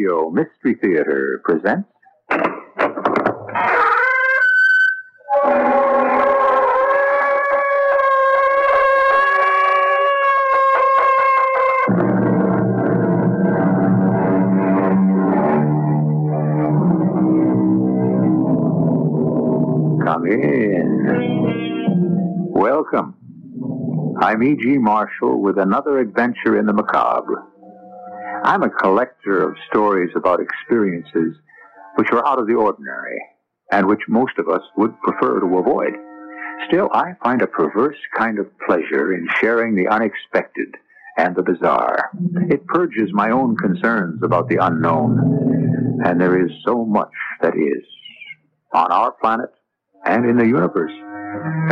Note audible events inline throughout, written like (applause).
Radio Mystery Theater presents. Come in. Welcome. I'm E.G. Marshall with another adventure in the macabre. I'm a collector of stories about experiences which are out of the ordinary and which most of us would prefer to avoid. Still, I find a perverse kind of pleasure in sharing the unexpected and the bizarre. It purges my own concerns about the unknown, and there is so much that is on our planet and in the universe.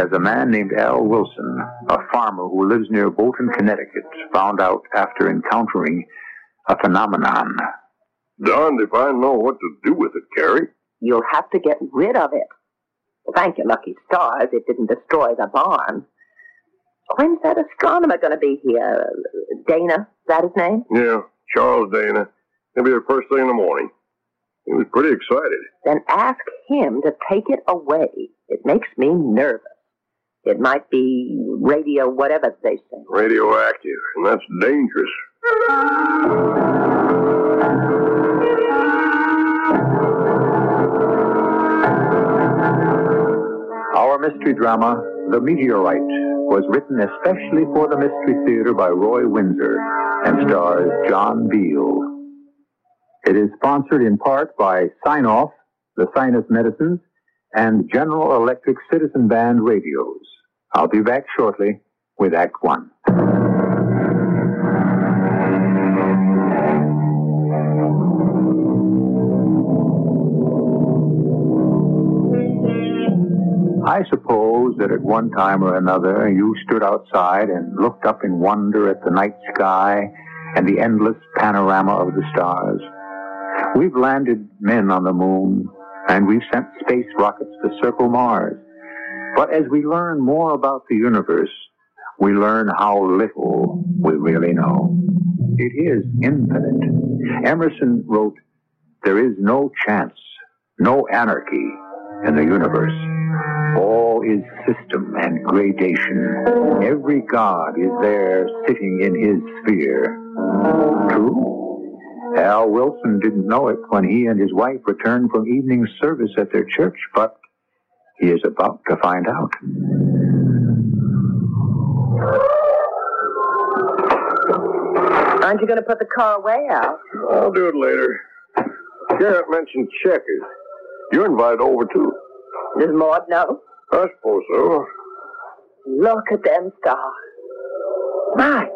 As a man named Al Wilson, a farmer who lives near Bolton, Connecticut, found out after encountering a phenomenon. Darned if I know what to do with it, Carrie. You'll have to get rid of it. Thank your lucky stars it didn't destroy the barn. When's that astronomer going to be here? Dana, is that his name? Yeah, Charles Dana. He'll be here first thing in the morning. He was pretty excited. Then ask him to take it away. It makes me nervous. It might be radio, whatever they say. Radioactive, and that's dangerous. Our mystery drama, The Meteorite, was written especially for the Mystery Theater by Roy Winsor and stars John Beal. It is sponsored in part by Sine-Off, the Sinus Medicines, and General Electric Citizen Band radios. I'll be back shortly with Act One. I suppose that at one time or another you stood outside and looked up in wonder at the night sky and the endless panorama of the stars. We've landed men on the moon and we've sent space rockets to circle Mars. But as we learn more about the universe, we learn how little we really know. It is infinite. Emerson wrote, There is no chance, no anarchy in the universe. All is system and gradation. Every god is there sitting in his sphere. True? Al Wilson didn't know it when he and his wife returned from evening service at their church, but he is about to find out. Aren't you going to put the car away, Al? I'll do it later. Garrett mentioned checkers. You're invited over, too. Does Maud know? I suppose so. Look at them stars. My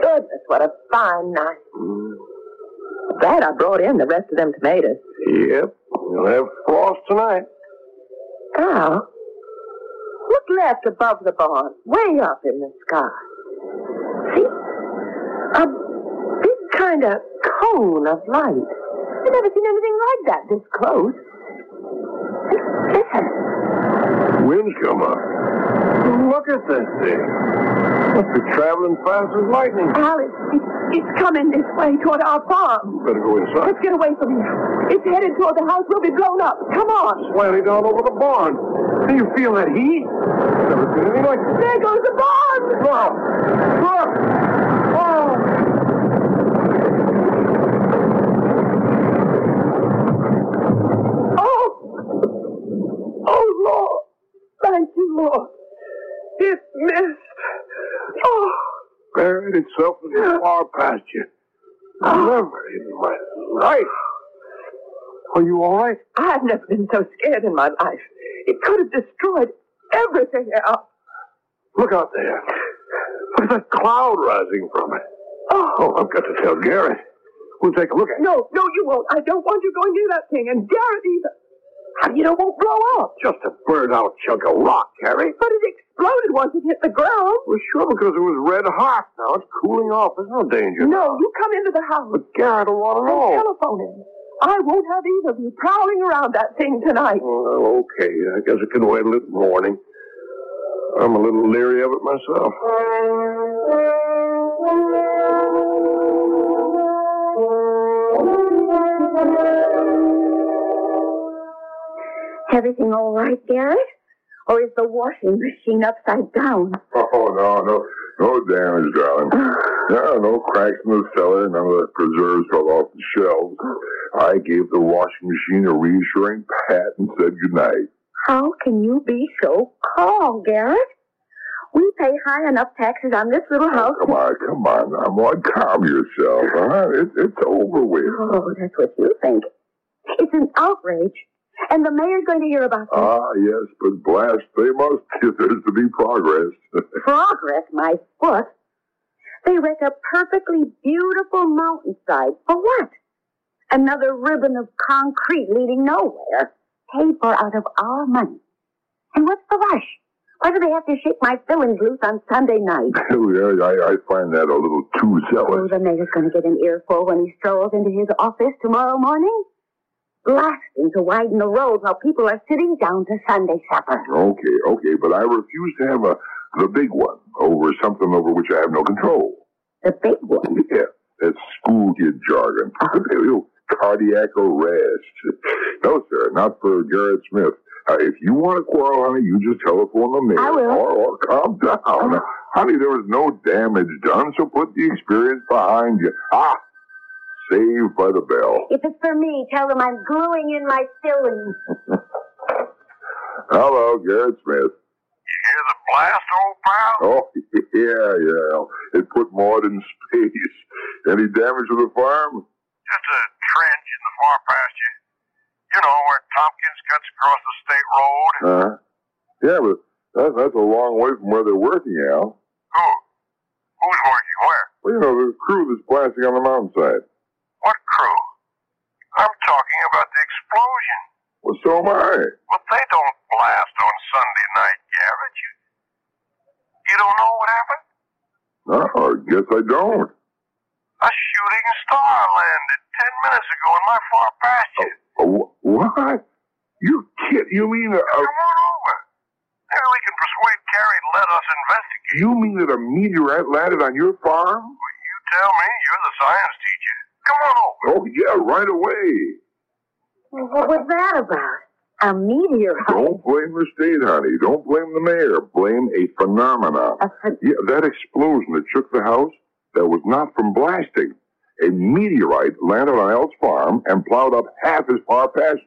goodness, what a fine night. Hmm. Glad I brought in the rest of them tomatoes. Yep. You'll have frost tonight. Al, look left above the barn, way up in the sky. See? A big kind of cone of light. I've never seen anything like that this close. Listen. Wind's come up. Look at this thing. Must be traveling fast as lightning. Al, it's, it's, coming this way toward our farm. Better go inside. Let's get away from here. It's headed toward the house. We'll be blown up. Come on. Slanting down over the barn. Do you feel that heat? Never seen anything like this. There goes the barn. Look! Look! Oh! Oh! Oh, Lord. Thank you, Lord. It missed. Oh! Buried itself in the far pasture. Never in my life. Are you all right? I've never been so scared in my life. It could have destroyed everything else. Look out there. Look at that cloud rising from it. Oh, Oh, I've got to tell Garrett. We'll take a look at it. No, no, you won't. I don't want you going near that thing, and Garrett either. How do you know it won't blow up? Just a burned out chunk of rock, Harry. But it exploded once it hit the ground. Well, sure, because it was red hot. Now it's cooling off. There's no danger. No, you come into the house. But Garrett will want to and know. telephone him. I won't have either of you prowling around that thing tonight. Well, okay. I guess it can wait a little morning. I'm a little leery of it myself. (laughs) Everything all right, Garrett? Or is the washing machine upside down? Oh, no, no, no damage, darling. (sighs) Yeah, no cracks in the cellar, none of the preserves fell off the shelves. I gave the washing machine a reassuring pat and said goodnight. How can you be so calm, Garrett? We pay high enough taxes on this little oh, house. Come on, come on, now, Maud, calm yourself, huh? It, it's over with. Oh, that's what you think. It's an outrage. And the mayor's going to hear about this. Ah, yes, but blast, they must (laughs) if there's to be progress. (laughs) Progress, my foot. They wreck a perfectly beautiful mountainside. For what? Another ribbon of concrete leading nowhere. Paid for out of our money. And what's the rush? Why do they have to shake my fillings loose on Sunday night? (laughs) Oh, yeah, I, I find that a little too Oh, zealous. the mayor's going to get an earful when he strolls into his office tomorrow morning. Blasting to widen the road while people are sitting down to Sunday supper. Okay, okay, but I refuse to have a the big one over something over which I have no control. The big one. Yeah, that's school kid jargon. (laughs) You Cardiac arrest. No, sir, not for Garrett Smith. Uh, if you want to quarrel, honey, you just telephone the mayor. I will. Or, or calm down. Honey, there was no damage done, so put the experience behind you. Ah, saved by the bell. If it's for me, tell them I'm gluing in my fillings. (laughs) Hello, Garrett Smith. Hear the blast, old pal? Oh, (laughs) yeah, yeah. It put Maud in space. Any damage to the farm? Just a trench in the far pasture. You know, where Tompkins cuts across the state road. Uh, yeah, but that, that's a long way from where they're working, Al. Who? Who's working where? Well, you know, the crew that's blasting on the mountainside. Crew? I'm talking about the explosion. Well, so am I. Well, they don't blast on Sunday night, Garrett. You, you don't know what happened? No, I guess I don't. A shooting star landed ten minutes ago in my far pasture. Uh, wh- what? You kid? You mean a, Come a, on over. Can persuade Carrie to let us investigate. you mean that a meteorite landed on your farm? You tell me. You're the science teacher. Come on. Oh yeah, right away. What was that about? A meteorite? Don't blame the state, honey. Don't blame the mayor. Blame a phenomenon. A ph- Yeah, that explosion that shook the house, that was not from blasting. A meteorite landed on Al's farm and plowed up half his far pasture.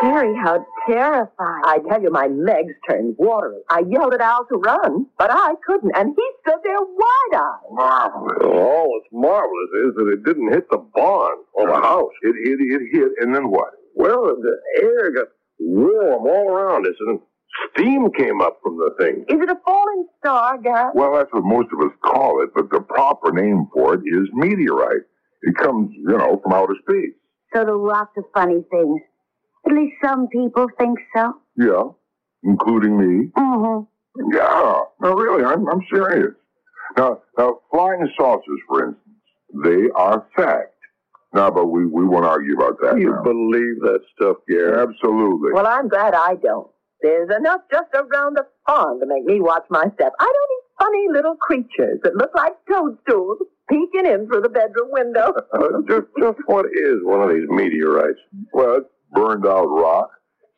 Harry, how terrifying. I tell you, my legs turned watery. I yelled at Al to run, but I couldn't, and he stood there wide-eyed. Marvelous. Oh, all that's marvelous is that it didn't hit the barn or the house. It hit, it hit, and then what? Well, the air got warm all around us, and steam came up from the thing. Is it a falling star, Garrett? Well, that's what most of us call it, but the proper name for it is meteorite. It comes, you know, from outer space. So do lots of funny things. At least some people think so. Yeah, including me. Mm-hmm. Yeah, no, really, I'm, I'm serious. Now, now, flying saucers, for instance, they are fact. Now, but we, we won't argue about that. You now. believe that stuff, Garrett? Absolutely. Well, I'm glad I don't. There's enough just around the farm to make me watch my step. I don't need funny little creatures that look like toadstools peeking in through the bedroom window. Uh, just, just what is one of these meteorites? Well, it's burned out rock.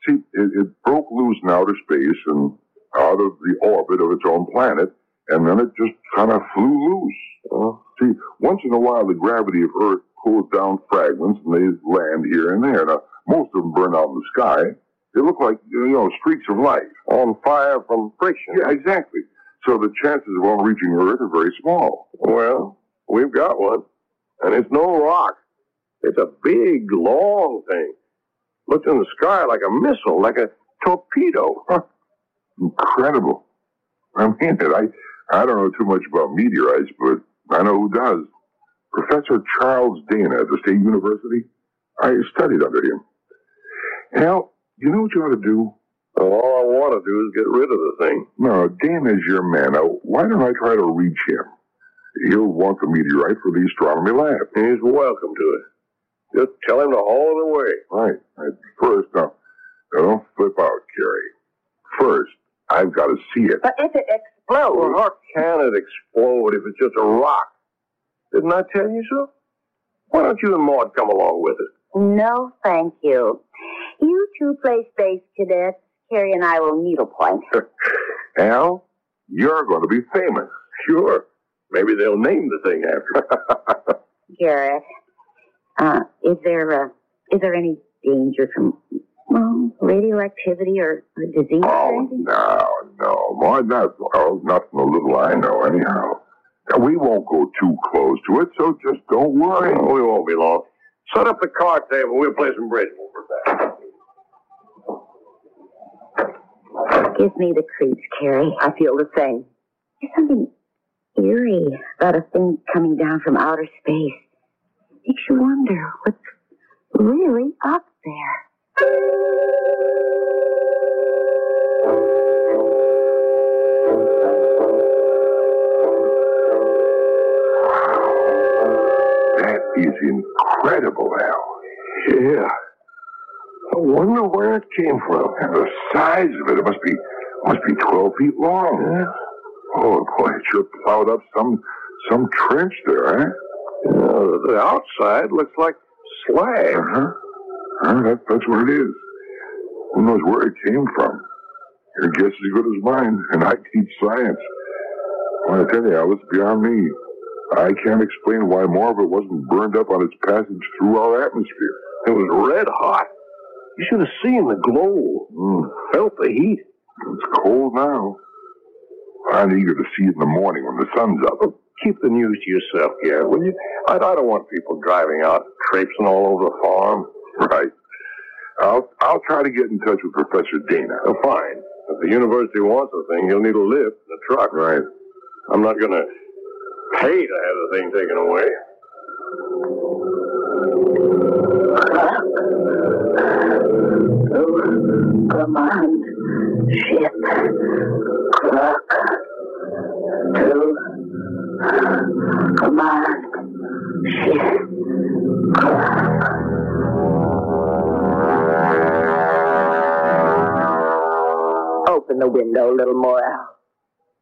See, it, it broke loose in outer space and out of the orbit of its own planet, and then it just kind of flew loose. Uh, see, once in a while, the gravity of Earth pulls down fragments and they land here and there. Now, most of them burn out in the sky. They look like, you know, streaks of light. On fire from friction. Yeah, exactly. So the chances of one reaching Earth are very small. Well, we've got one. And it's no rock. It's a big, long thing. Looks in the sky like a missile, like a torpedo. Huh. Incredible. I mean it. I, I don't know too much about meteorites, but I know who does. Professor Charles Dana at the State University. I studied under him. Now, you know what you ought to do? Well, all I want to do is get rid of the thing. No, Dana's your man. Now, why don't I try to reach him? He'll want the meteorite for the astronomy lab. He's welcome to it. Just tell him to haul it away. Right. right. First, now, don't flip out, Carrie. First, I've got to see it. But if it explodes, Well, how can it explode if it's just a rock? Didn't I tell you so? Why don't you and Maud come along with us? No, thank you. You two play space cadets. Carrie and I will needlepoint. (laughs) Al, you're going to be famous. Sure. Maybe they'll name the thing after you. (laughs) Garrett, uh, is there uh, is there any danger from well, radioactivity or, or disease Oh, anything? no, no. More not, well, not from the little I know, anyhow. We won't go too close to it, so just don't worry. Oh, we won't be long. Set up the card table. We'll play some bridge. Gives me the creeps, Carrie. I feel the same. There's something eerie about a thing coming down from outer space. Makes you wonder what's really up there. That is incredible, Al. Yeah. I wonder where it came from. And the size of it, it must be must be twelve feet long. Yeah. Oh boy, it sure plowed up some some trench there, eh? The outside looks like slag. Uh-huh. Uh, that, that's what it is. Who knows where it came from? Your guess is as good as mine, and I teach science. Well, I tell you, Al, it's beyond me. I can't explain why more of it wasn't burned up on its passage through our atmosphere. It was red hot. You should have seen the glow. Mm, Felt the heat. it's cold now. I'm eager to see it in the morning when the sun's up. Keep the news to yourself, Garrett, will you? I, I don't want people driving out, traipsing all over the farm. Right. I'll I'll try to get in touch with Professor Dana. Oh, fine. If the university wants the thing, he'll need a lift and a truck. Right. I'm not going to pay to have the thing taken away. Command ship clock to command ship Open the window a little more, Al.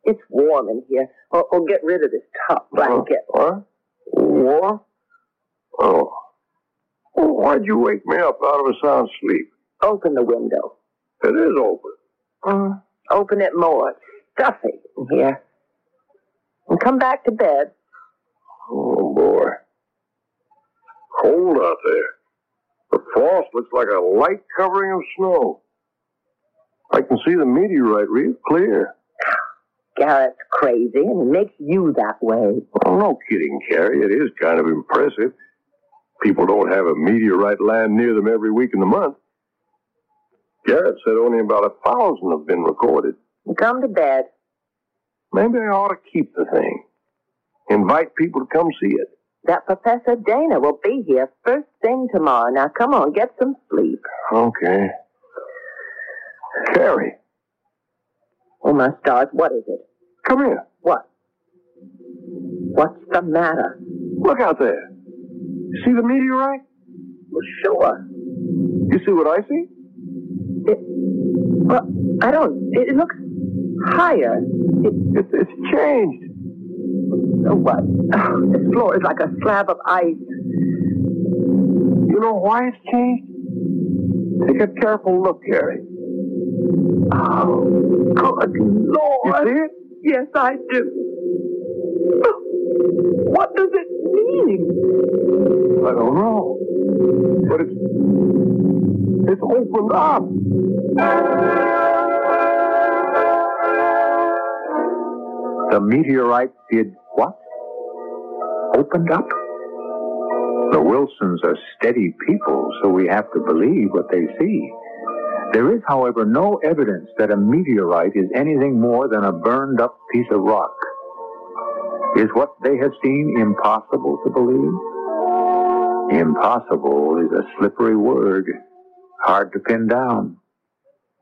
It's warm in here. Or, or get rid of this top blanket. What? War? Oh. Well, why'd you wake me up out of a sound sleep? Open the window. It is open. Mm, open it more. It's stuffy in here. And come back to bed. Oh, boy. Cold out there. The frost looks like a light covering of snow. I can see the meteorite real clear. Garrett's crazy, and he makes you that way. Oh, no kidding, Carrie. It is kind of impressive. People don't have a meteorite land near them every week in the month. Garrett said only about a thousand have been recorded. Come to bed. Maybe I ought to keep the thing. Invite people to come see it. That Professor Dana will be here first thing tomorrow. Now, come on, get some sleep. Okay. Carrie, Oh, my stars, what is it? come here. What? What's the matter? Look out there. You see the meteorite? Well, sure. You see what I see? It, well, I don't. It looks higher. It, It's, it's changed. what? Oh, (laughs) this floor is like a slab of ice. You know why it's changed? Take a careful look, Carrie. Oh, good Lord. You see it? Yes, I do. Oh, (gasps) What does it mean? I don't know. But it's it's opened up. The meteorite did what? Opened up? The Wilsons are steady people, so we have to believe what they see. There is, however, no evidence that a meteorite is anything more than a burned up piece of rock. Is what they have seen impossible to believe? Impossible is a slippery word, hard to pin down.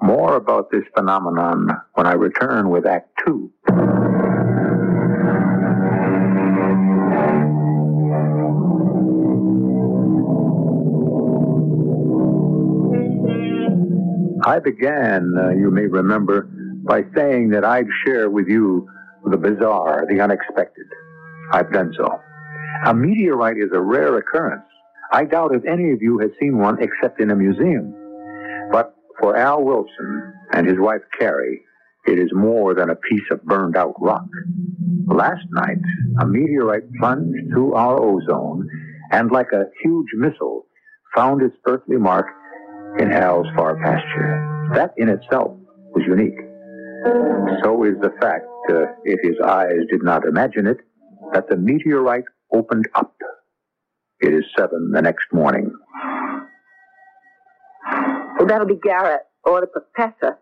More about this phenomenon when I return with Act Two. I began, uh, you may remember, by saying that I'd share with you the bizarre, the unexpected. I've done so. A meteorite is a rare occurrence. I doubt if any of you has seen one except in a museum. But for Al Wilson and his wife Carrie, it is more than a piece of burned out rock. Last night, a meteorite plunged through our ozone and, like a huge missile, found its earthly mark in Al's far pasture. That in itself was unique. So is the fact, uh, if his eyes did not imagine it, that the meteorite opened up. It is seven the next morning. Well, that'll be Garrett or the professor.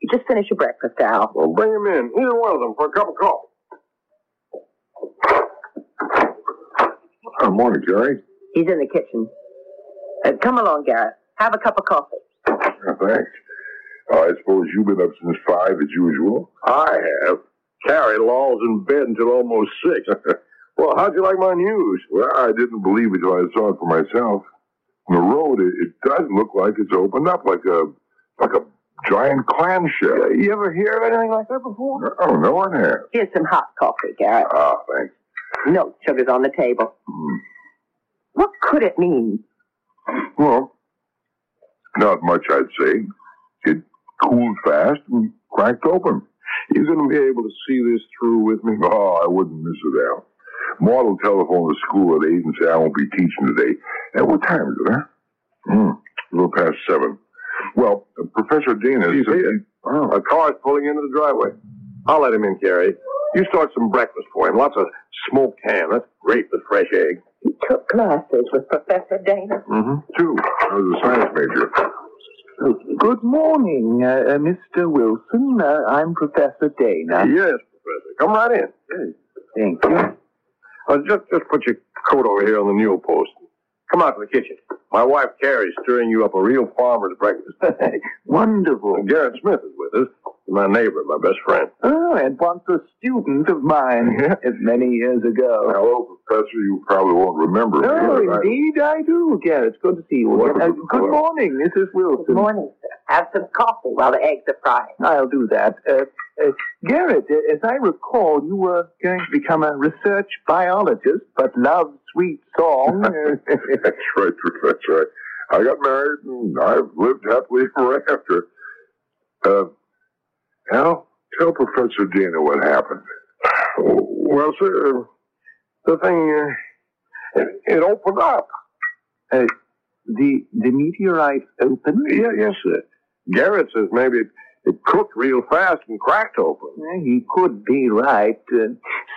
You just finish your breakfast, Al. Well, bring him in. Either one of them for a cup of coffee. Good morning, Jerry. He's in the kitchen. Uh, come along, Garrett. Have a cup of coffee. Oh, thanks. Uh, I suppose you've been up since five as usual. I have. Carrie lolls in bed until almost six. (laughs) well, how'd you like my news? Well, I didn't believe it till I saw it for myself. On the road, it, it does look like it's opened up like a like a giant clamshell. You ever hear of anything like that before? Oh, no one has. Here's some hot coffee, Garrett. Ah, thanks. No sugar's on the table. Hmm. What could it mean? Well, not much, I'd say. It cooled fast and cracked open. You going to be able to see this through with me? (laughs) Oh, I wouldn't miss it, Al. Maud will telephone the school at 8 and say I won't be teaching today. At what time is it, huh? Hmm, a little past 7. Well, uh, Professor Dana He's said... here. Oh, A car's pulling into the driveway. I'll let him in, Carrie. You start some breakfast for him. Lots of smoked ham. That's great with fresh eggs. He took classes with Professor Dana. mm-hmm, two. I was a science major. Good morning, uh, uh, Mr. Wilson. Uh, I'm Professor Dana. Yes, Professor. Come right in. Thank you. Uh, just, just put your coat over here on the newel post. Come out to the kitchen. My wife Carrie's stirring you up a real farmer's breakfast. (laughs) Wonderful. And Garrett Smith is with us. My neighbor, my best friend. Oh, and once a student of mine Yeah. as many years ago. Hello, Professor. You probably won't remember me. Oh, but I- indeed I do, Garrett. Good to see you again. Uh, Wonderful. good morning, Mrs. Wilson. Good morning, sir. Have some coffee while the eggs are frying. I'll do that. Uh, uh, Garrett, uh, as I recall, you were going to become a research biologist, but love sweet song. uh, (laughs) That's right, Professor. I, I got married and I've lived happily (laughs) ever after. Uh, Al, tell Professor Dana what happened. Well, sir, the thing, uh, it, it opened up. uh, the the meteorite opened. Yeah, yes, sir. Garrett says maybe it, it cooked real fast and cracked open. He could be right. Uh,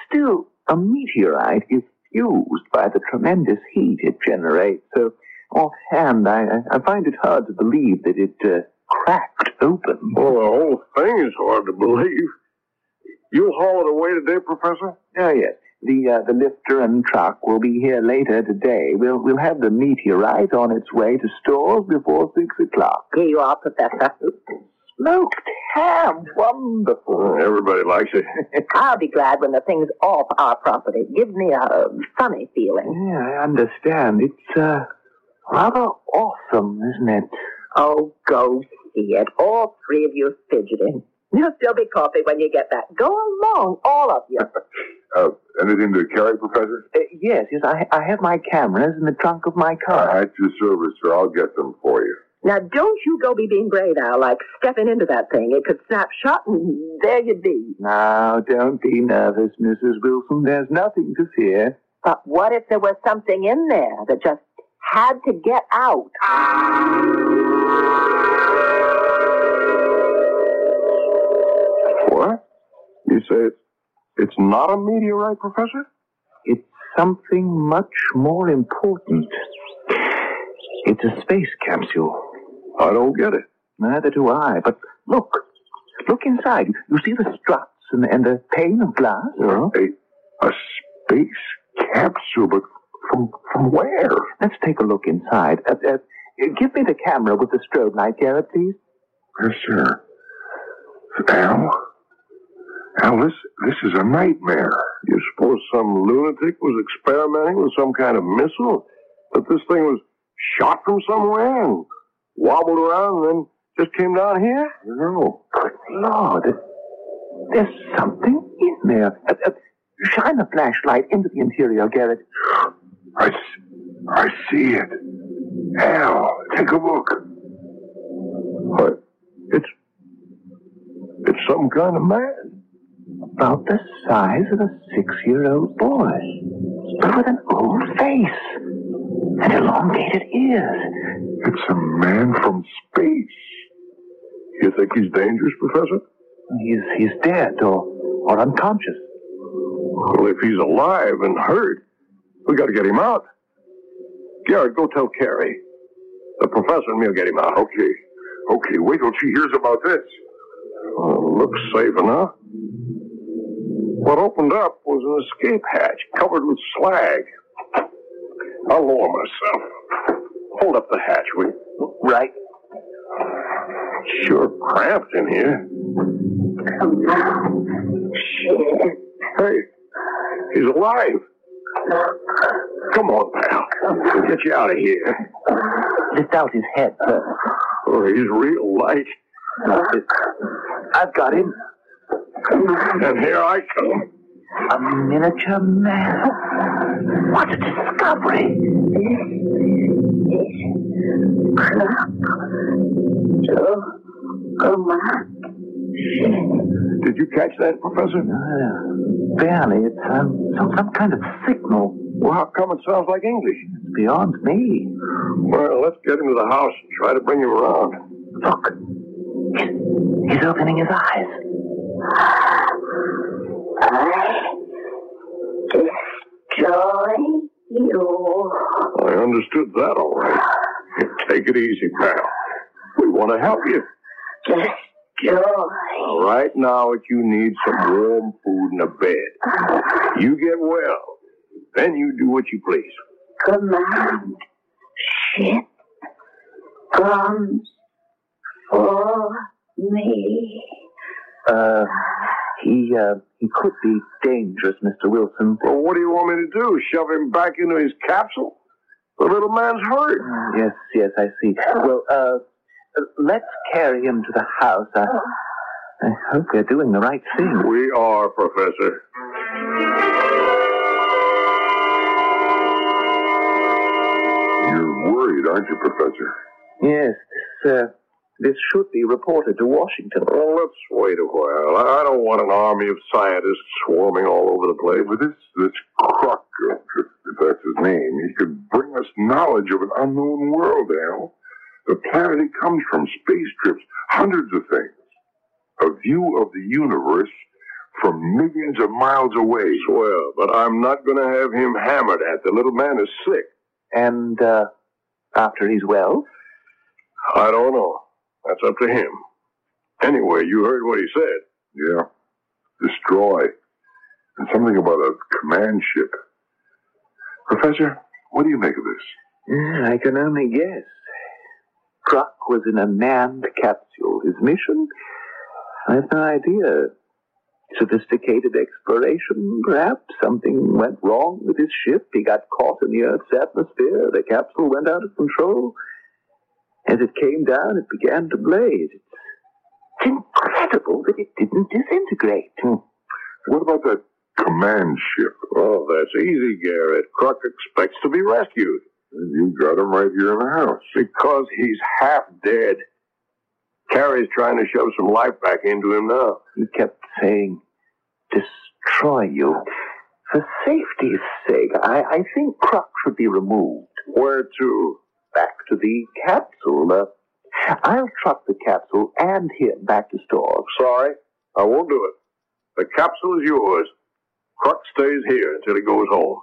still, a meteorite is fused by the tremendous heat it generates. So, offhand, I, I- I find it hard to believe that it uh, cracked open. Well, the whole thing is hard to believe. You'll haul it away today, Professor? Oh, yes. The uh, the lifter and truck will be here later today. We'll we'll have the meteorite on its way to Storrs before six o'clock. Here you are, Professor. Smoked ham, wonderful. Oh, everybody likes it. (laughs) I'll be glad when the thing's off our property. It gives me a funny feeling. Yeah, I understand. It's uh, rather awesome, isn't it? Oh, go see it. All three of you are fidgeting. There'll still be coffee when you get back. Go along, all of you. (laughs) Uh, anything to carry, Professor? Uh, yes, yes. I I have my cameras in the trunk of my car. At your service, sir. I'll get them for you. Now, don't you go be being brave, Al, like stepping into that thing. It could snap shut and there you'd be. Now, don't be nervous, Mrs. Wilson. There's nothing to fear. But what if there was something in there that just had to get out? You say it's, it's not a meteorite, Professor? It's something much more important. It's a space capsule. I don't get it. Neither do I. But look, look inside. You see the struts and, and the pane of glass? Yeah. Hey, A space capsule, but from from where? Let's take a look inside. Uh, uh, give me the camera with the strobe light, Garrett, please. Yes, sir. Al? Al, this, this is a nightmare. You suppose some lunatic was experimenting with some kind of missile? That this thing was shot from somewhere and wobbled around and then just came down here? No. Good Lord. There's something in there. Uh, uh, shine a flashlight into the interior, Garrett. I, I see it. Al, take a look. What? It's it's some kind of man. About the size of a six-year-old boy. But with an old face. And elongated ears. It's a man from space. You think he's dangerous, Professor? He's, he's dead or, or unconscious. Well, if he's alive and hurt, we got to get him out. Garrett, go tell Carrie. The professor and me'll get him out. Okay. Okay, wait till she hears about this. Well, looks safe enough. What opened up was an escape hatch covered with slag. I'll lower myself. Hold up the hatch, will you? Right. Sure cramped in here. Come on. Shit. Hey, he's alive. Come on, pal. We'll get you out of here. Lift out his head first. Oh, he's real light. I've got him. And here I come. A miniature man. What a discovery. Joe, come on. Did you catch that, Professor? Uh, barely. It's um, some, some kind of signal. Well, how come it sounds like English? It's beyond me. Well, let's get him to the house and try to bring him around. Look. He's opening his eyes. I destroy you. I understood that all right. Take it easy, pal. We want to help you. Destroy. Right now, if you need some warm food and a bed. You get well. Then you do what you please. Command ship comes for me. Uh, he, uh, he could be dangerous, Mr. Wilson. Well, what do you want me to do? Shove him back into his capsule? The little man's hurt. Yes, yes, I see. Well, uh, uh, let's carry him to the house. I, I hope we're doing the right thing. We are, Professor. You're worried, aren't you, Professor? Yes, this, uh, this should be reported to Washington. Well, let's wait a while. I I don't want an army of scientists swarming all over the place. But this, this Kruk, uh, if if that's his name, he could bring us knowledge of an unknown world, Al. The planet he comes from, space trips, hundreds of things. A view of the universe from millions of miles away. Well, but I'm not going to have him hammered at. The little man is sick. And, uh, after he's well, I don't know. That's up to him. Anyway, you heard what he said. Yeah. Destroy. And something about a command ship. Professor, what do you make of this? Yeah, I can only guess. Kruk was in a manned capsule. His mission? I have no idea. Sophisticated exploration, perhaps. Something went wrong with his ship. He got caught in the Earth's atmosphere. The capsule went out of control. As it came down, it began to blaze. It's incredible that it didn't disintegrate. Hmm. What about that command ship? Oh, that's easy, Garrett. Kruk expects to be rescued You got him right here in the house. because he's half dead. Carrie's trying to shove some life back into him now. He kept saying, destroy you. For safety's sake, I, I think Kruk should be removed. Where to? Back to the capsule. Uh, I'll truck the capsule and him back to Storrs. Sorry, I won't do it. The capsule is yours. Kruk stays here until he goes home.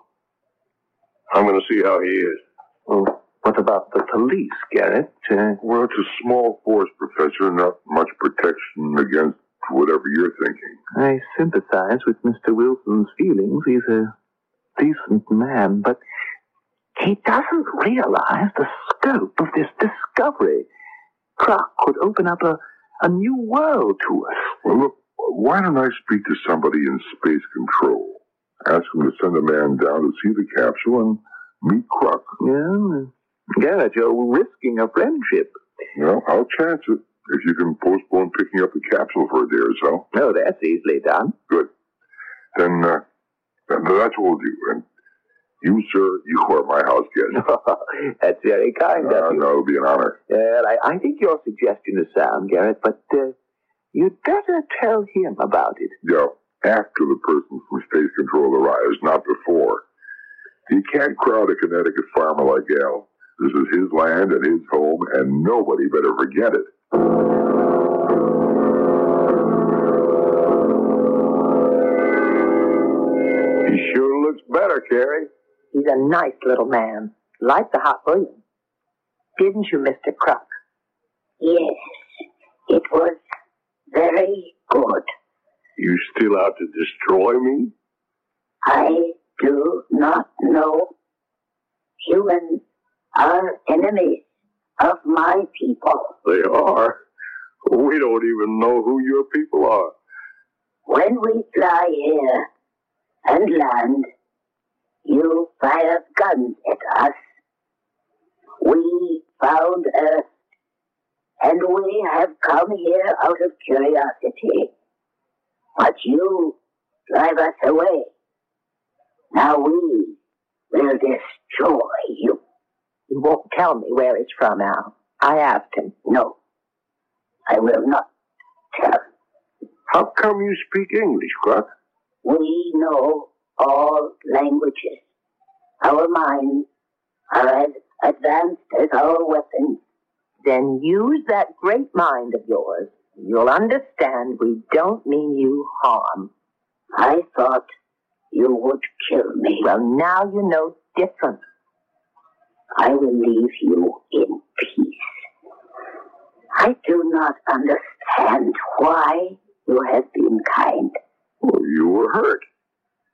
I'm going to see how he is. Well, what about the police, Garrett? Uh, Well, it's a small force, Professor, not much protection against whatever you're thinking. I sympathize with Mr. Wilson's feelings. He's a decent man, but he doesn't realize the scope of this discovery. Kruk could open up a, a new world to us. Well, look, why don't I speak to somebody in space control? Ask them to send a man down to see the capsule and meet Kruk. Yeah, Garrett, you're risking a friendship. Well, I'll chance it if you can postpone picking up the capsule for a day or so. Oh, that's easily done. Good. Then, uh, that's what we'll do. And you, sir, you are my house guest. (laughs) that's very kind Uh, of you. no, it'll be an honor. Well, I, I think your suggestion is sound, Garrett, but uh, you'd better tell him about it. Yeah, after the person from space control arrives, not before. You can't crowd a Connecticut farmer like Al. This is his land and his home, and nobody better forget it. He sure looks better, Carrie. He's a nice little man, like the Hot William. Didn't you, Mr. Kruk? Yes, it was very good. You still out to destroy me? I do not know. Humans are enemies of my people. They are. We don't even know who your people are. When we fly here and land, you fire guns at us. We found Earth, and we have come here out of curiosity. But you drive us away. Now we will destroy you. You won't tell me where he's from, Al. I asked him. No, I will not tell. How come you speak English, Kruk? We know all languages. Our minds are as advanced as our weapons. Then use that great mind of yours. You'll understand we don't mean you harm. I thought you would kill me. Well, now you know different. I will leave you in peace. I do not understand why you have been kind. Well, you were hurt.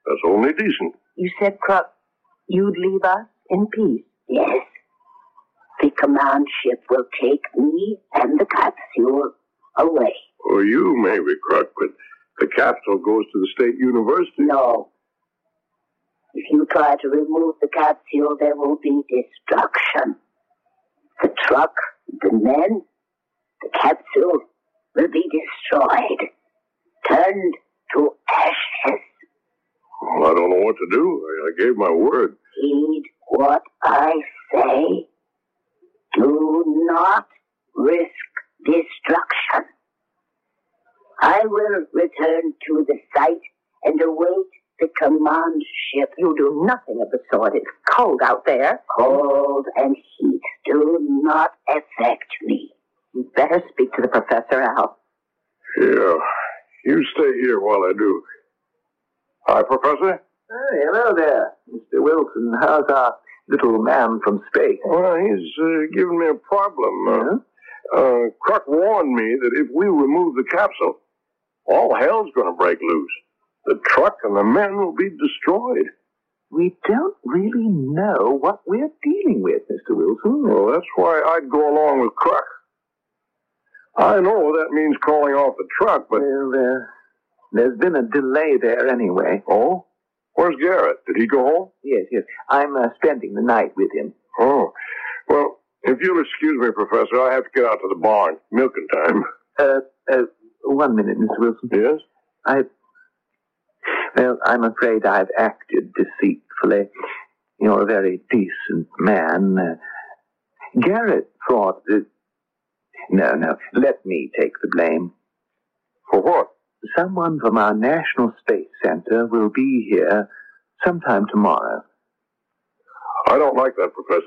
That's only decent. You said, Kruk, you'd leave us in peace. Yes, the command ship will take me and the capsule away. Well, you maybe, Kruk, but the capsule goes to the state university. No. If you try to remove the capsule, there will be destruction. The truck, the men, the capsule will be destroyed, turned to ashes. Well, I don't know what to do. I, I gave my word. Heed what I say. Do not risk destruction. I will return to the site and await the command ship. You do nothing of the sort. It's cold out there. Cold and heat do not affect me. You'd better speak to the professor, Al. Yeah. You stay here while I do. Hi, Professor. Hey, hello there, Mr. Wilson. How's our little man from space? Well, he's uh, giving me a problem. Uh, uh, Kruk warned me that if we remove the capsule, all hell's going to break loose. The truck and the men will be destroyed. We don't really know what we're dealing with, Mr. Wilson. Well, that's why I'd go along with Kruk. I know that means calling off the truck, but Well, uh, there's been a delay there anyway. oh, where's Garrett? Did he go home? Yes, yes. I'm uh, spending the night with him. Oh, well, if you'll excuse me, Professor, I have to get out to the barn. Milking time. Uh, uh, one minute, Mr. Wilson. Yes? I. Well, I'm afraid I've acted deceitfully. You're a very decent man. Uh, Garrett thought that. No, no. Let me take the blame. For what? Someone from our National Space Center will be here sometime tomorrow. I don't like that, Professor.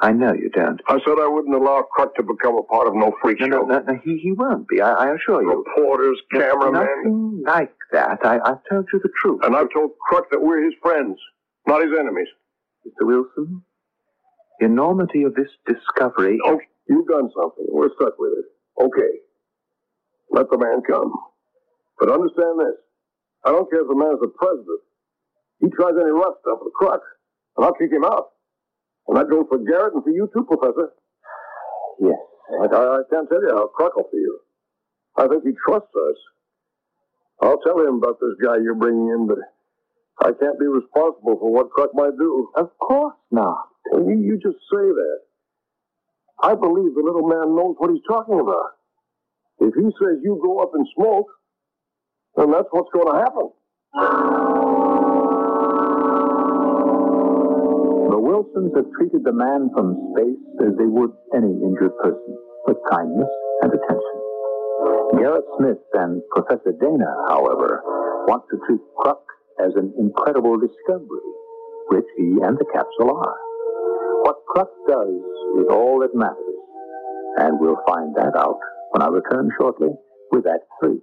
I know you don't. I said I wouldn't allow Kruk to become a part of no freak No, show. no, no, no he, he won't be. I, I assure you. Reporters, cameramen. Nothing like that. I, I've told you the truth. And I've told Kruk that we're his friends, not his enemies. Mr. Wilson, the enormity of this discovery. Oh, you've done something. We're stuck with it. Okay. let the man come. But understand this. I don't care if the man's the president. He tries any rough stuff with Kruk, and I'll kick him out. And that goes for Garrett and for you too, Professor. Yes. I, I, I can't tell you how Kruk will feel. I think he trusts us. I'll tell him about this guy you're bringing in, but I can't be responsible for what Kruk might do. Of course not. And you, you just say that. I believe the little man knows what he's talking about. If he says you go up and smoke, then that's what's going to happen. The Wilsons have treated the man from space as they would any injured person, with kindness and attention. Garrett Smith and Professor Dana, however, want to treat Kruk as an incredible discovery, which he and the capsule are. What Kruk does is all that matters, and we'll find that out when I return shortly with Act Three.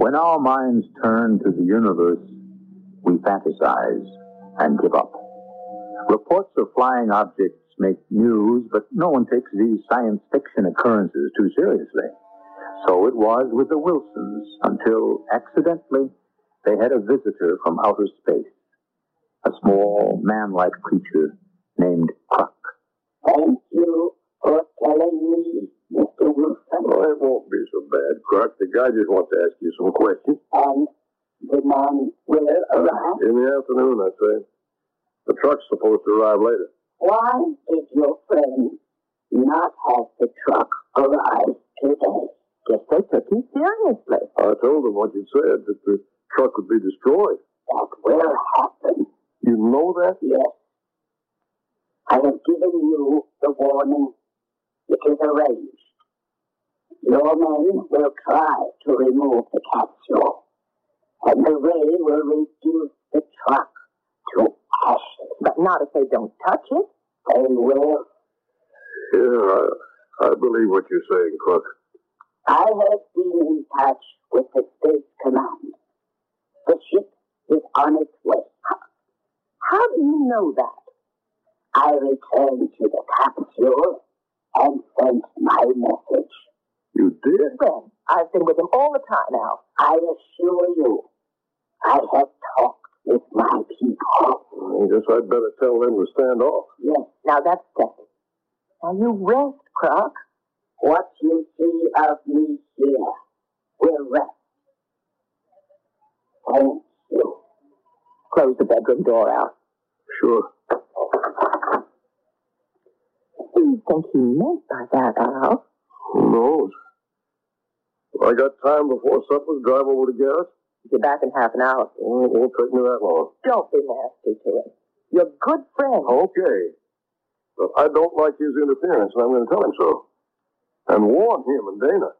When our minds turn to the universe, we fantasize and give up. Reports of flying objects make news, but no one takes these science fiction occurrences too seriously. So it was with the Wilsons until accidentally they had a visitor from outer space, a small man-like creature named Kruk. Thank you for telling me, Mr. Wilson. Well, it won't be so bad, Kruk. The guy just wants to ask you some questions. And the man will arrive. In the afternoon, I say. The truck's supposed to arrive later. Why did your friend not have the truck arrive today? Guess they took him seriously. I told him what you said, that the truck would be destroyed. That will happen. You know that? Yes. I have given you the warning. It is arranged. Your men will try to remove the capsule, and the ray will reduce the truck to ashes. But not if they don't touch it. They will. Yeah, I, I believe what you're saying, Kruk. I have been in touch with the Space Command. The ship is on its way. How do you know that? I returned to the capsule and sent my message. You did? Well, I've been with him all the time now. I assure you, I have talked with my people. I guess I'd better tell them to stand off. Yes, Now that's settled. Now you rest, Kruk. what you see of me here will rest. Thank you. Close the bedroom door out. Sure. What do you think he meant by that, Al? Who knows? I got time before supper, drive over to Garrett. Be back in half an hour. Oh, it won't take me that long. Don't be nasty to him. You're a good friend. Okay. But I don't like his interference, and I'm going to tell him so. And warn him and Dana.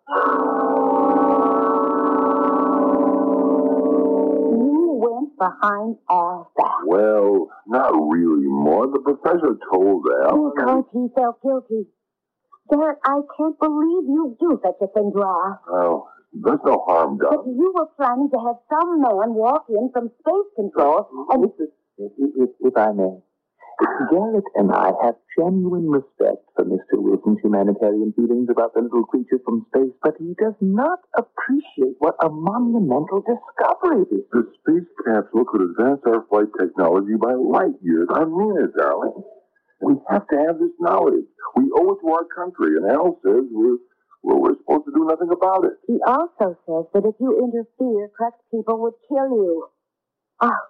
You went behind our back Well, not really, more. The professor told Al. because he felt guilty. Garrett, I can't believe you do such a thing to us. Well, there's no harm done. But you were planning to have some man walk in from space control and If, if, if I may, Garrett and I have genuine respect for Mr. Wilson's humanitarian feelings about the little creature from space, but he does not appreciate what a monumental discovery this is. The space capsule could advance our flight technology by light years. I mean it, darling. We have to have this knowledge. We owe it to our country, and Al says we're, well, we're supposed to do nothing about it. he also says that if you interfere, correct people would kill you. Oh,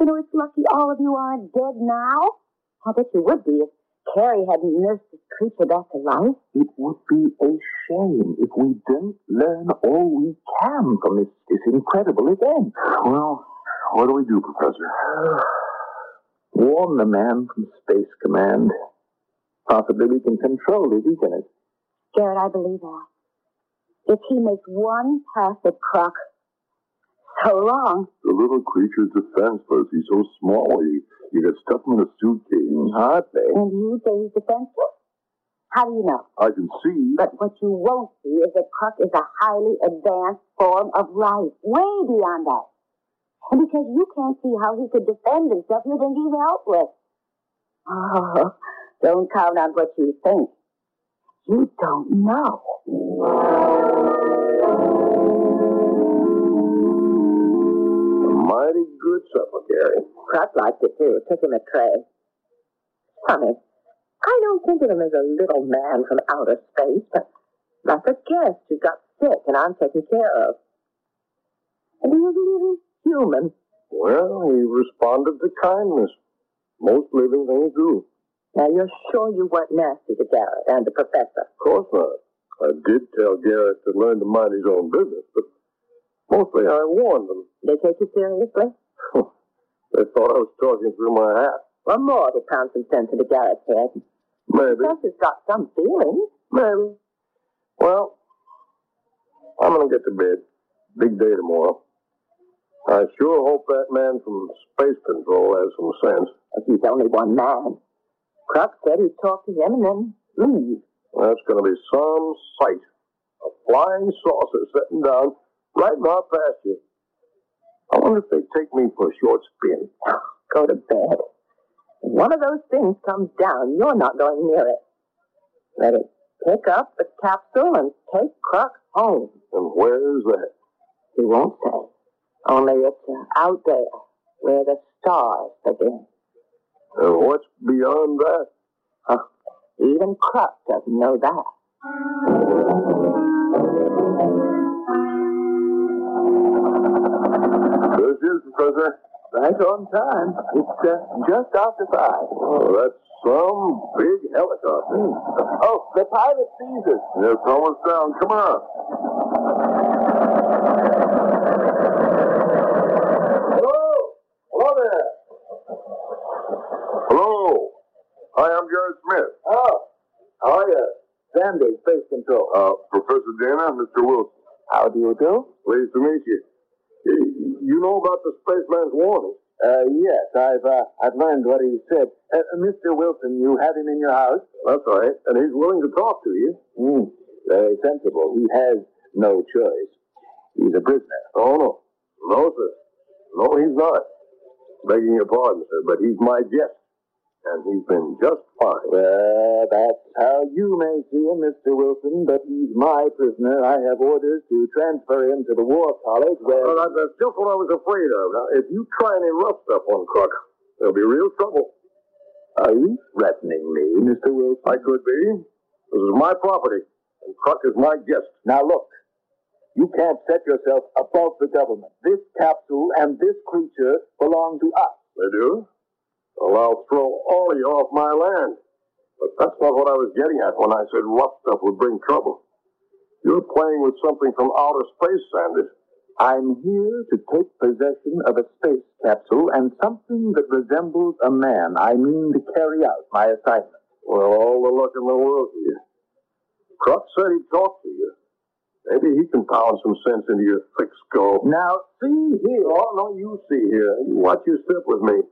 you know, it's lucky all of you aren't dead now. I bet you would be if Carrie hadn't nursed this creature back to life. It would be a shame if we don't learn all we can from this, this incredible event. Well, what do we do, Professor? Warn the man from Space Command. Possibly we can control his eagerness. Garrett, I believe that. If he makes one pass at Kruk, so long. The little creature's defenseless. He's so small. he, you get stuck him in a suitcase. Hardly. And you say he's defenseless? How do you know? I can see. But what you won't see is that Kruk is a highly advanced form of life, way beyond us. And because you can't see how he could defend himself, you think he's helpless. Oh, don't count on what you think. You don't know. A mighty good supper, Gary. Kruk liked it too. Took him a tray. Funny. I don't think of him as a little man from outer space, but like a guest who got sick and I'm taking care of. And he isn't even human. Well, he responded to kindness. Most living things do. Now you're sure you weren't nasty to Garrett and the professor? Of course not. I did tell Garrett to learn to mind his own business, but mostly I warned them. They take you seriously? (laughs) They thought I was talking through my hat. Or more to pound some sense into Garrett's head. Maybe. Professor's got some feeling. Maybe. Well, I'm going to get to bed. Big day tomorrow. I sure hope that man from Space Control has some sense. He's only one man. Kruk said he'd talk to him and then leave. That's going to be some sight. A flying saucer sitting down right in our pasture. I wonder if they take me for a short spin. Go to bed. If one of those things comes down, you're not going near it. Let it pick up the capsule and take Kruk home. And where's that? He won't say. Only it's uh, out there where the stars begin. And what's beyond that? Huh. Even Kruk doesn't know that. This is, Professor. Right on time. It's uh, just after five. Oh, that's some big helicopter. Oh, the pilot sees us. It's almost down. Come on. Hello? Hello there. Hello. Hi, I'm Garrett Smith. Oh, how are you? Sandy, Space Control. Uh, Professor Dana, Mr. Wilson. How do you do? Pleased to meet you. You- know about the spaceman's warning? Uh, yes, I've uh, I've learned what he said. Uh, Mr. Wilson, you have him in your house? That's right. And he's willing to talk to you. Hmm. Very sensible. He has no choice. He's a prisoner. Oh, no. No, sir. No, he's not. Begging your pardon, sir, but he's my guest. And he's been just fine. Well, that's how you may see him, Mr. Wilson, but he's my prisoner. I have orders to transfer him to the War College where... Well, that's just what I was afraid of. Now, if you try any rough stuff on Kruk, there'll be real trouble. Are you threatening me, Mr. Wilson? I could be. This is my property, and Kruk is my guest. Now look, you can't set yourself above the government. This capsule and this creature belong to us. They do? Well, I'll throw all of you off my land. But that's not what I was getting at when I said rough stuff would bring trouble. You're playing with something from outer space, Sanders. I'm here to take possession of a space capsule and something that resembles a man. I mean to carry out my assignment. Well, all the luck in the world to you. Kruk said he'd talk to you. Maybe he can pound some sense into your thick skull. Now, see here. Oh, no, you see here. You watch your step with me.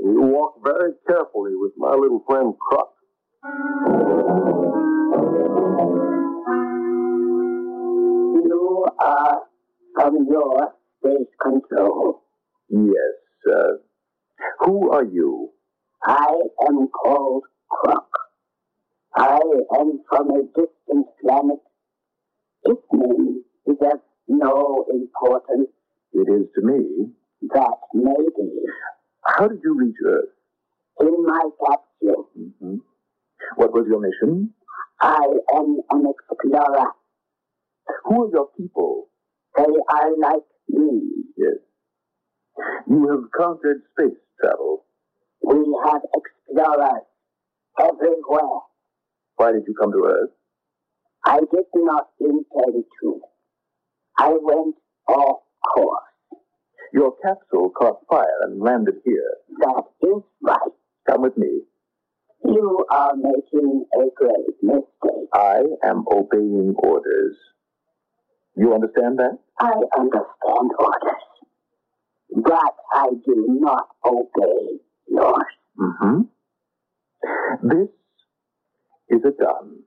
You walk very carefully with my little friend Kruk. You are from your space control. Yes, uh, who are you? I am called Kruk. I am from a distant planet. Its name is of no importance. It is to me. That may be. How did you reach Earth? In my capsule, hmm What was your mission? I am an explorer. Who are your people? They are like me. Yes. You have conquered space travel. We have explorers everywhere. Why did you come to Earth? I did not intend to. I went off course. Your capsule caught fire and landed here. That is right. Come with me. You are making a great mistake. I am obeying orders. You understand that? I understand orders. But I do not obey yours. Mm-hmm. This is a gun.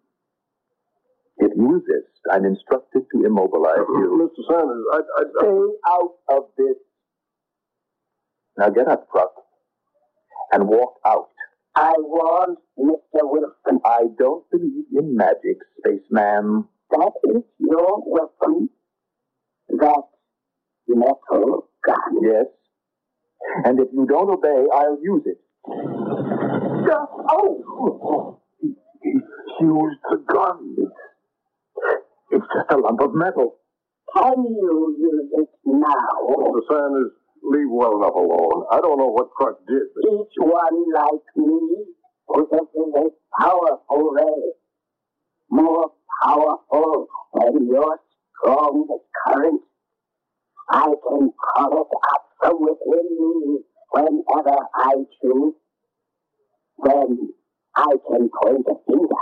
If you resist, I'm instructed to immobilize you. (laughs) Mr. Sanders, I, I, I, Stay out of this. Now get up, Kruk, and walk out. I want Mr. Wilson. I don't believe in magic, spaceman. That is your weapon. That metal gun. Yes. And if you don't obey, I'll use it. Oh! He, he used the gun. It's, just a lump of metal. Can you use it now? The sign is leave well enough alone. I don't know what Kruk did, but Each one like me possesses a powerful ray. More powerful than your strongest current. I can call it up from within me whenever I choose. Then I can point a finger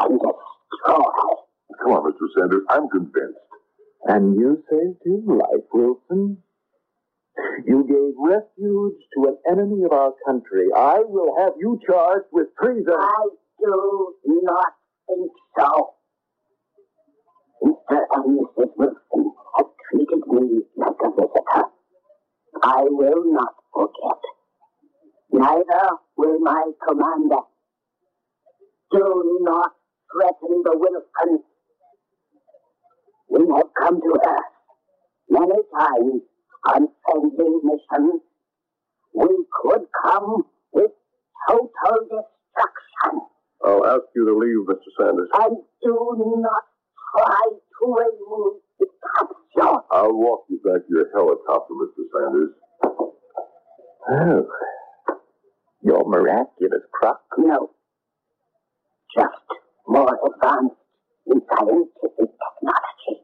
and destroy. Come on, Mr. Sanders. I'm convinced. And you saved his life, Wilson. You gave refuge to an enemy of our country. I will have you charged with treason. I do not think so. Mr. and Mrs. Wilson have treated me like a visitor. I will not forget. Neither will my commander. Do not threaten the Wilsons. We have come to Earth many times on friendly missions. We could come with total destruction. I'll ask you to leave, Mr. Sanders. And do not try to remove the capsule. I'll walk you back to your helicopter, Mr. Sanders. Oh, you're miraculous, Kruk. No. Just more advanced in scientific technology.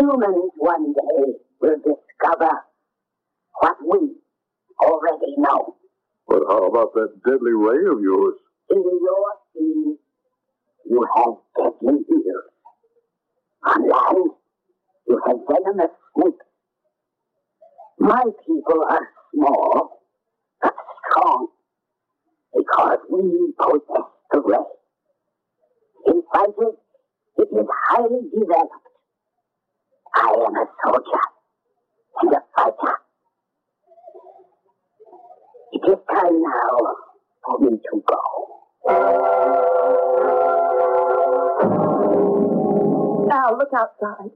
Humans one day will discover what we already know. But how about that deadly ray of yours? In your sea, you have deadly eels. On land, you have venomous snakes. My people are small, but strong, because we possess the ray. In fighters, it is highly developed. I am a soldier and a fighter. It is time now for me to go. Now look outside.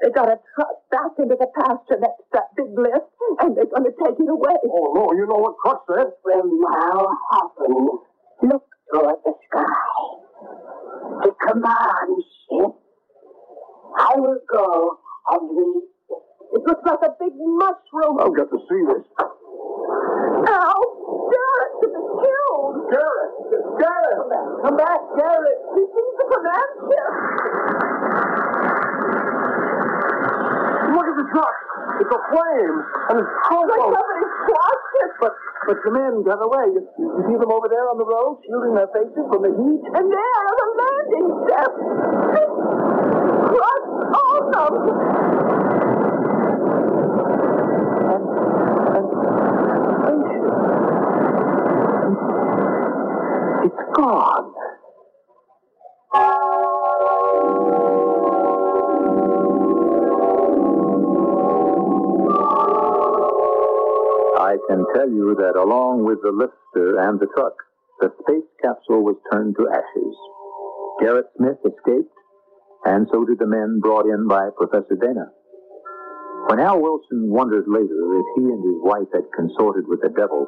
They got a truck back into the pasture next to that big lift, and they're going to take it away. Oh, no, you know what Crutch that will now happen. Look toward the sky. The command ship. I will go and read. It looks like a big mushroom. I've got to see this. Ow! Garrett to be killed! Garrett! Garrett! Come back, Garrett! He sees the command ship! Look at the truck! It's a flame! And it's Like crumpled! somebody squashed it! But but the men got away. You, you see them over there on the road, shielding their faces from the heat? And there the landing steps! Crushed on them! And. It's gone. I can tell you that along with the lifter and the truck, the space capsule was turned to ashes. Garrett Smith escaped, and so did the men brought in by Professor Dana. When Al Wilson wondered later if he and his wife had consorted with the devil,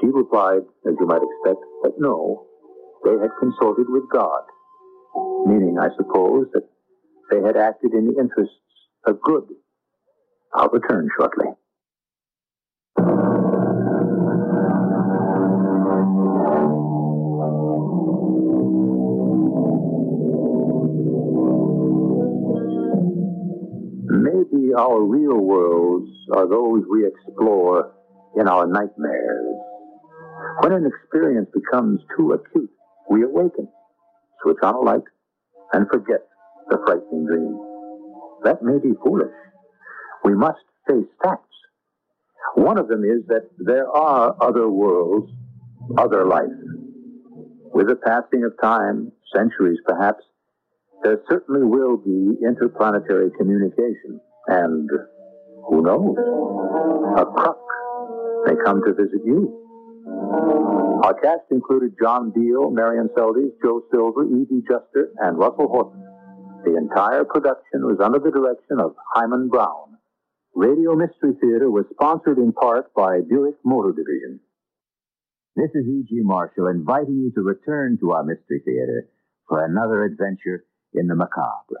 she replied, as you might expect, that no, they had consorted with God. Meaning, I suppose, that they had acted in the interests of good. I'll return shortly. Our real worlds are those we explore in our nightmares. When an experience becomes too acute, we awaken, switch on a light, and forget the frightening dream. That may be foolish. We must face facts. One of them is that there are other worlds, other life. With the passing of time, centuries perhaps, there certainly will be interplanetary communication. And who knows? A crook They come to visit you. Our cast included John Beal, Marion Seldes, Joe Silver, Evie Juster, and Russell Horton. The entire production was under the direction of Himan Brown. Radio Mystery Theater was sponsored in part by Buick Motor Division. This is E.G. Marshall inviting you to return to our Mystery Theater for another adventure in the macabre.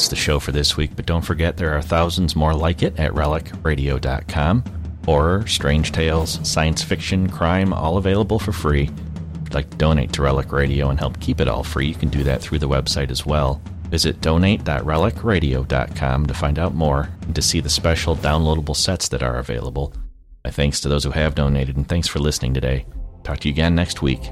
That's the show for this week, but don't forget there are thousands more like it at relicradio.com. Horror, strange tales, science fiction, crime, all available for free. If you'd like to donate to Relic Radio and help keep it all free, you can do that through the website as well. Visit donate.relicradio.com to find out more and to see the special downloadable sets that are available. My thanks to those who have donated, and thanks for listening today. Talk to you again next week.